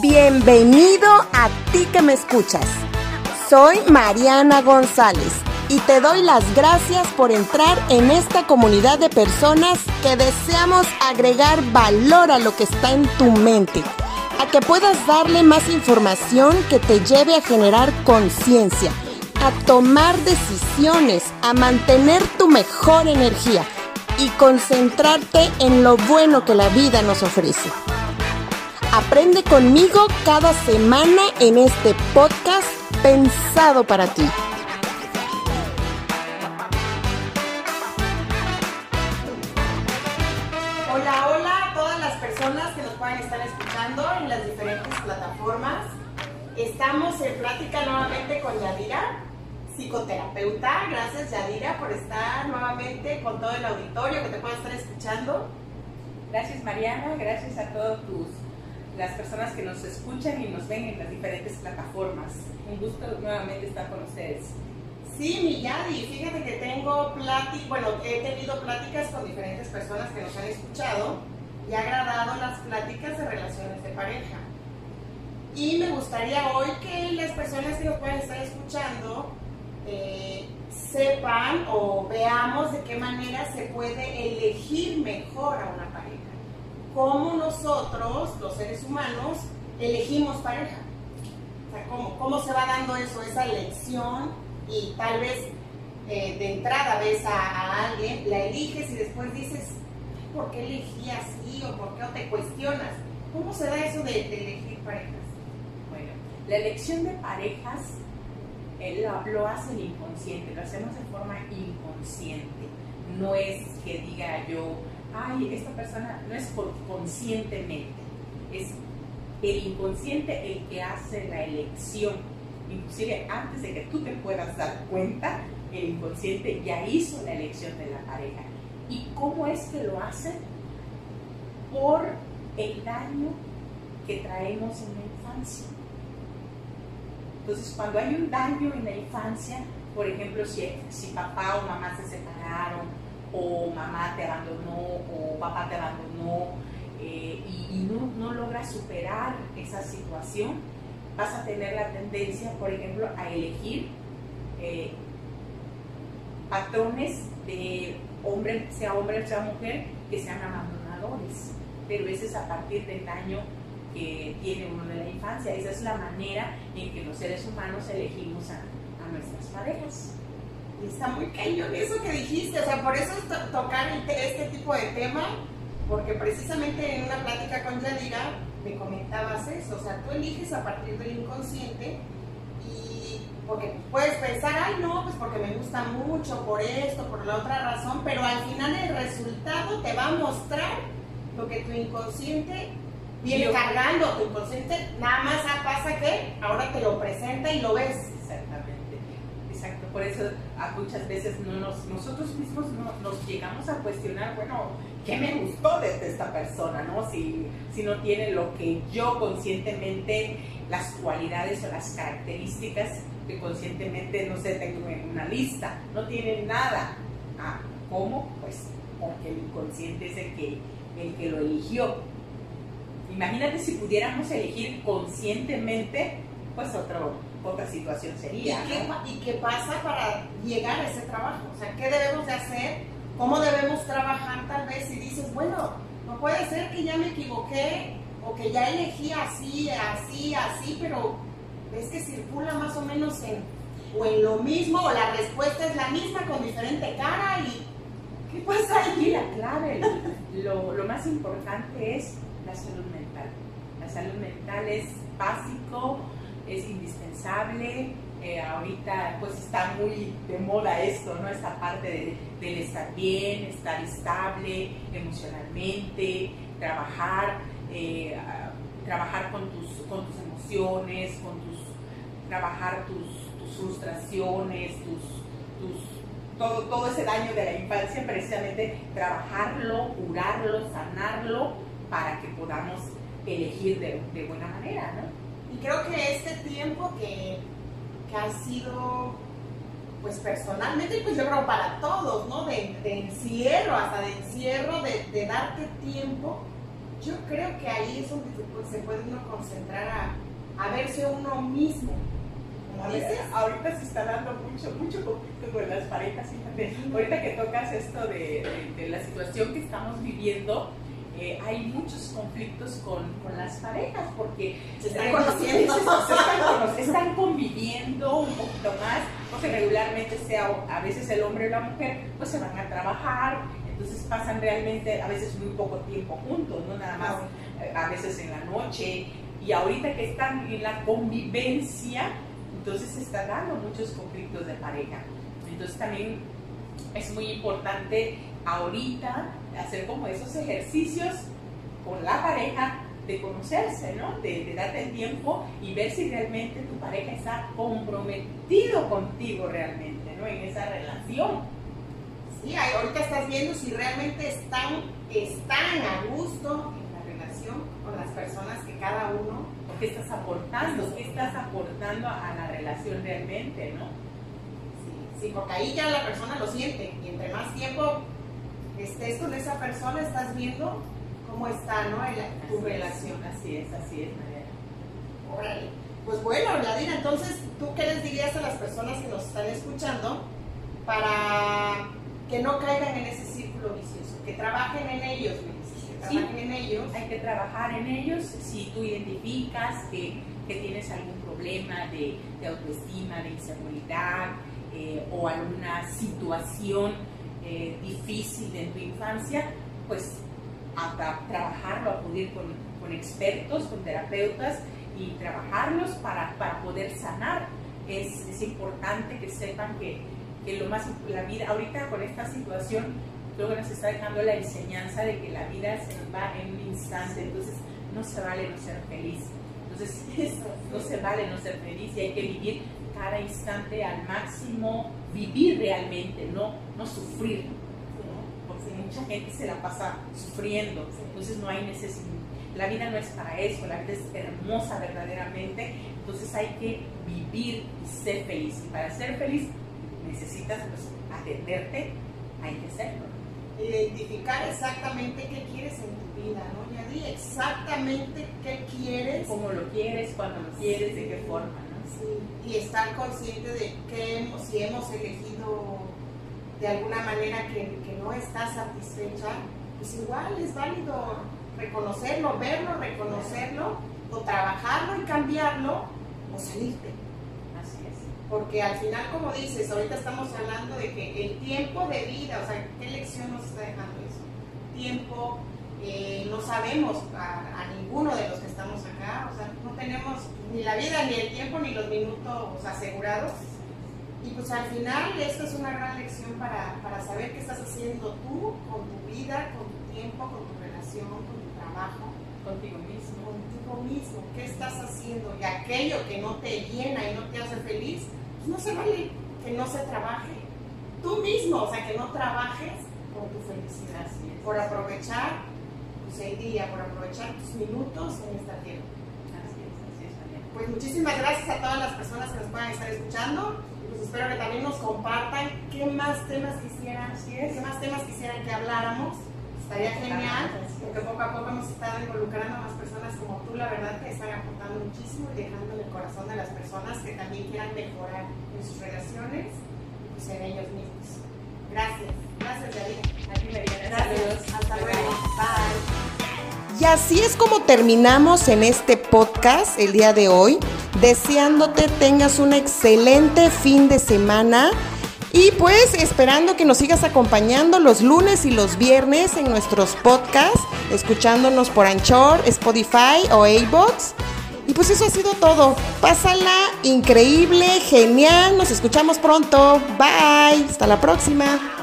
Bienvenido a ti que me escuchas. Soy Mariana González y te doy las gracias por entrar en esta comunidad de personas que deseamos agregar valor a lo que está en tu mente, a que puedas darle más información que te lleve a generar conciencia, a tomar decisiones, a mantener tu mejor energía y concentrarte en lo bueno que la vida nos ofrece. Aprende conmigo cada semana en este podcast pensado para ti. Hola, hola a todas las personas que nos puedan estar escuchando en las diferentes plataformas. Estamos en plática nuevamente con Yadira, psicoterapeuta. Gracias Yadira por estar nuevamente con todo el auditorio que te pueda estar escuchando. Gracias Mariana, gracias a todos tus las personas que nos escuchan y nos ven en las diferentes plataformas. Un gusto nuevamente estar con ustedes. Sí, mi Yadi, fíjate que tengo pláticas, bueno, he tenido pláticas con diferentes personas que nos han escuchado y ha agradado las pláticas de relaciones de pareja. Y me gustaría hoy que las personas que nos puedan estar escuchando eh, sepan o veamos de qué manera se puede elegir mejor a una pareja cómo nosotros, los seres humanos, elegimos pareja. O sea, cómo, cómo se va dando eso, esa elección y tal vez eh, de entrada ves a, alguien, la eliges y después dices, ¿por qué elegí así o por qué no te cuestionas? ¿Cómo se da eso de, elegir parejas? Bueno, la elección de parejas eh, lo, lo, hace el inconsciente, lo hacemos de forma inconsciente. No es que diga yo, ay, esta persona no es conscientemente, es el inconsciente el que hace la elección. Inclusive antes de que tú te puedas dar cuenta, el inconsciente ya hizo la elección de la pareja. ¿Y cómo es que lo hace? Por el daño que traemos en la infancia. Entonces, cuando hay un daño en la infancia, por ejemplo, si, si papá o mamá se separaron, mamá te abandonó o papá te abandonó eh, y, no, no, logras superar esa situación, vas a tener la tendencia, por ejemplo, a elegir eh, patrones de hombre, sea hombre sea mujer, que sean abandonadores. Pero ese es a partir del daño que tiene uno de la infancia. Esa es la manera en que los seres humanos elegimos a, a nuestras parejas. Y está muy cañón eso que dijiste, o sea, por eso tocar este tipo de tema, porque precisamente en una plática con Yadira me comentabas eso, o sea, tú eliges a partir del inconsciente y porque puedes pensar, ay no, pues porque me gusta mucho, por esto, por la otra razón, pero al final el resultado te va a mostrar lo que tu inconsciente viene cargando, tu inconsciente nada más pasa que ahora te lo presenta y lo ves. Por eso muchas veces no nos, nosotros mismos no, nos llegamos a cuestionar, bueno, ¿qué me gustó de esta persona? ¿no? Si, si no tiene lo que yo conscientemente, las cualidades o las características que conscientemente, no sé, tengo en una lista, no tiene nada. Ah, ¿Cómo? Pues porque el inconsciente es el que, el que lo eligió. Imagínate si pudiéramos elegir conscientemente, pues otro, otra situación sería. ¿Y qué, pasa para llegar a ese trabajo? O sea, ¿qué debemos de hacer? ¿Cómo debemos trabajar tal vez si dices, bueno, no puede ser que ya me equivoqué o que ya elegí así, así, así, pero ves que circula más o menos en, o en lo mismo o la respuesta es la misma con diferente cara y ¿qué pasa ahí? La clave, lo, lo más importante es la salud mental. La salud mental es básico es indispensable. Eh, ahorita pues está muy de moda esto, ¿no? Esta parte del estar bien, estar estable emocionalmente, trabajar, eh, trabajar con tus, con tus emociones, con tus, trabajar tus, frustraciones, tus, todo, todo ese daño de la infancia, precisamente trabajarlo, curarlo, sanarlo, para que podamos elegir de, de buena manera, ¿no? Y creo que este tiempo que, que ha sido, pues personalmente, pues yo creo para todos, ¿no? De, encierro, hasta de encierro, de, darte tiempo Yo creo que ahí es donde se puede uno concentrar a, a verse uno mismo. ahorita se está dando mucho, mucho conflicto con las parejas. Ahorita que tocas esto de, de, la situación que estamos viviendo, eh, hay muchos conflictos con, con, las parejas porque se están conociendo, están, están, conviviendo un poquito más, porque regularmente sea a veces el hombre o la mujer, pues se van a trabajar, entonces pasan realmente a veces muy poco tiempo juntos, no nada más eh, a veces en la noche. Y ahorita que están en la convivencia, entonces se están dando muchos conflictos de pareja. Entonces también es muy importante ahorita hacer como esos ejercicios con la pareja de conocerse, ¿no? De, de, darte el tiempo y ver si realmente tu pareja está comprometido contigo realmente, ¿no? En esa relación. Sí, ahorita estás viendo si realmente están, están a gusto en la relación con las personas que cada uno... ¿Qué estás aportando? ¿Qué estás aportando a la relación realmente, no? Sí, sí, porque ahí ya la persona lo siente y entre más tiempo estés con esa persona estás viendo cómo está, ¿no? tu relación. así es, así es, María. Órale. Pues bueno, Yadira, entonces, ¿tú qué les dirías a las personas que nos están escuchando para que no caigan en ese círculo vicioso, que trabajen en ellos, que trabajen en ellos. Hay que trabajar en ellos si tú identificas que, que tienes algún problema de, de autoestima, de inseguridad eh, o alguna situación eh, difícil en tu infancia, pues a, trabajarlo, acudir con, con, expertos, con terapeutas y trabajarlos para, para poder sanar. Es, es importante que sepan que que lo más, la vida, ahorita con esta situación, que nos está dejando la enseñanza de que la vida se va en un instante, entonces no se vale no ser feliz. Entonces, no se vale no ser feliz y hay que vivir cada instante al máximo, vivir realmente, no, no sufrir. Porque mucha gente se la pasa sufriendo, entonces no hay necesidad. La vida no es para eso, la vida es hermosa verdaderamente, entonces hay que vivir y ser feliz. Y para ser feliz necesitas pues, atenderte, hay que hacerlo. Identificar exactamente qué quieres en tu vida, ¿no? Ya di exactamente qué quieres. Cómo lo quieres, cuándo lo quieres, de qué forma, ¿no? Sí. Y estar consciente de que hemos, si hemos elegido de alguna manera que, que no estás satisfecha, pues igual es válido reconocerlo, verlo, reconocerlo, o trabajarlo y cambiarlo, o salirte porque al final, como dices, ahorita estamos hablando de que el tiempo de vida, o sea, ¿qué lección nos está dejando eso? Tiempo, eh, no sabemos a, ninguno de los que estamos acá, o sea, no tenemos ni la vida, ni el tiempo, ni los minutos asegurados. Y pues al final esto es una gran lección para, para saber qué estás haciendo tú con tu vida, con tu tiempo, con tu relación, con tu trabajo. Contigo mismo. Contigo mismo. ¿Qué estás haciendo? Y aquello que no te llena y no te hace feliz, no se vale que no se trabaje. Tú mismo, o sea, que no trabajes por tu felicidad, por aprovechar pues, el día, por aprovechar tus minutos en esta tierra. Así es, así es, Pues muchísimas gracias a todas las personas que nos puedan estar escuchando. Pues espero que también nos compartan qué más temas quisieran, qué más temas quisieran que habláramos. Estaría genial, porque poco a poco hemos estado involucrando a más personas como tú, la verdad que están aportando muchísimo y dejando en el corazón de las personas que también quieran mejorar en sus relaciones y pues en ellos mismos. Gracias, gracias David. A ti María, gracias. Hasta luego. Bye. Y así es como terminamos en este podcast el día de hoy, deseándote tengas un excelente fin de semana y pues esperando que nos sigas acompañando los lunes y los viernes en nuestros podcasts, escuchándonos por Anchor, Spotify o iBox. Y pues eso ha sido todo. Pásala increíble, genial. Nos escuchamos pronto. Bye. Hasta la próxima.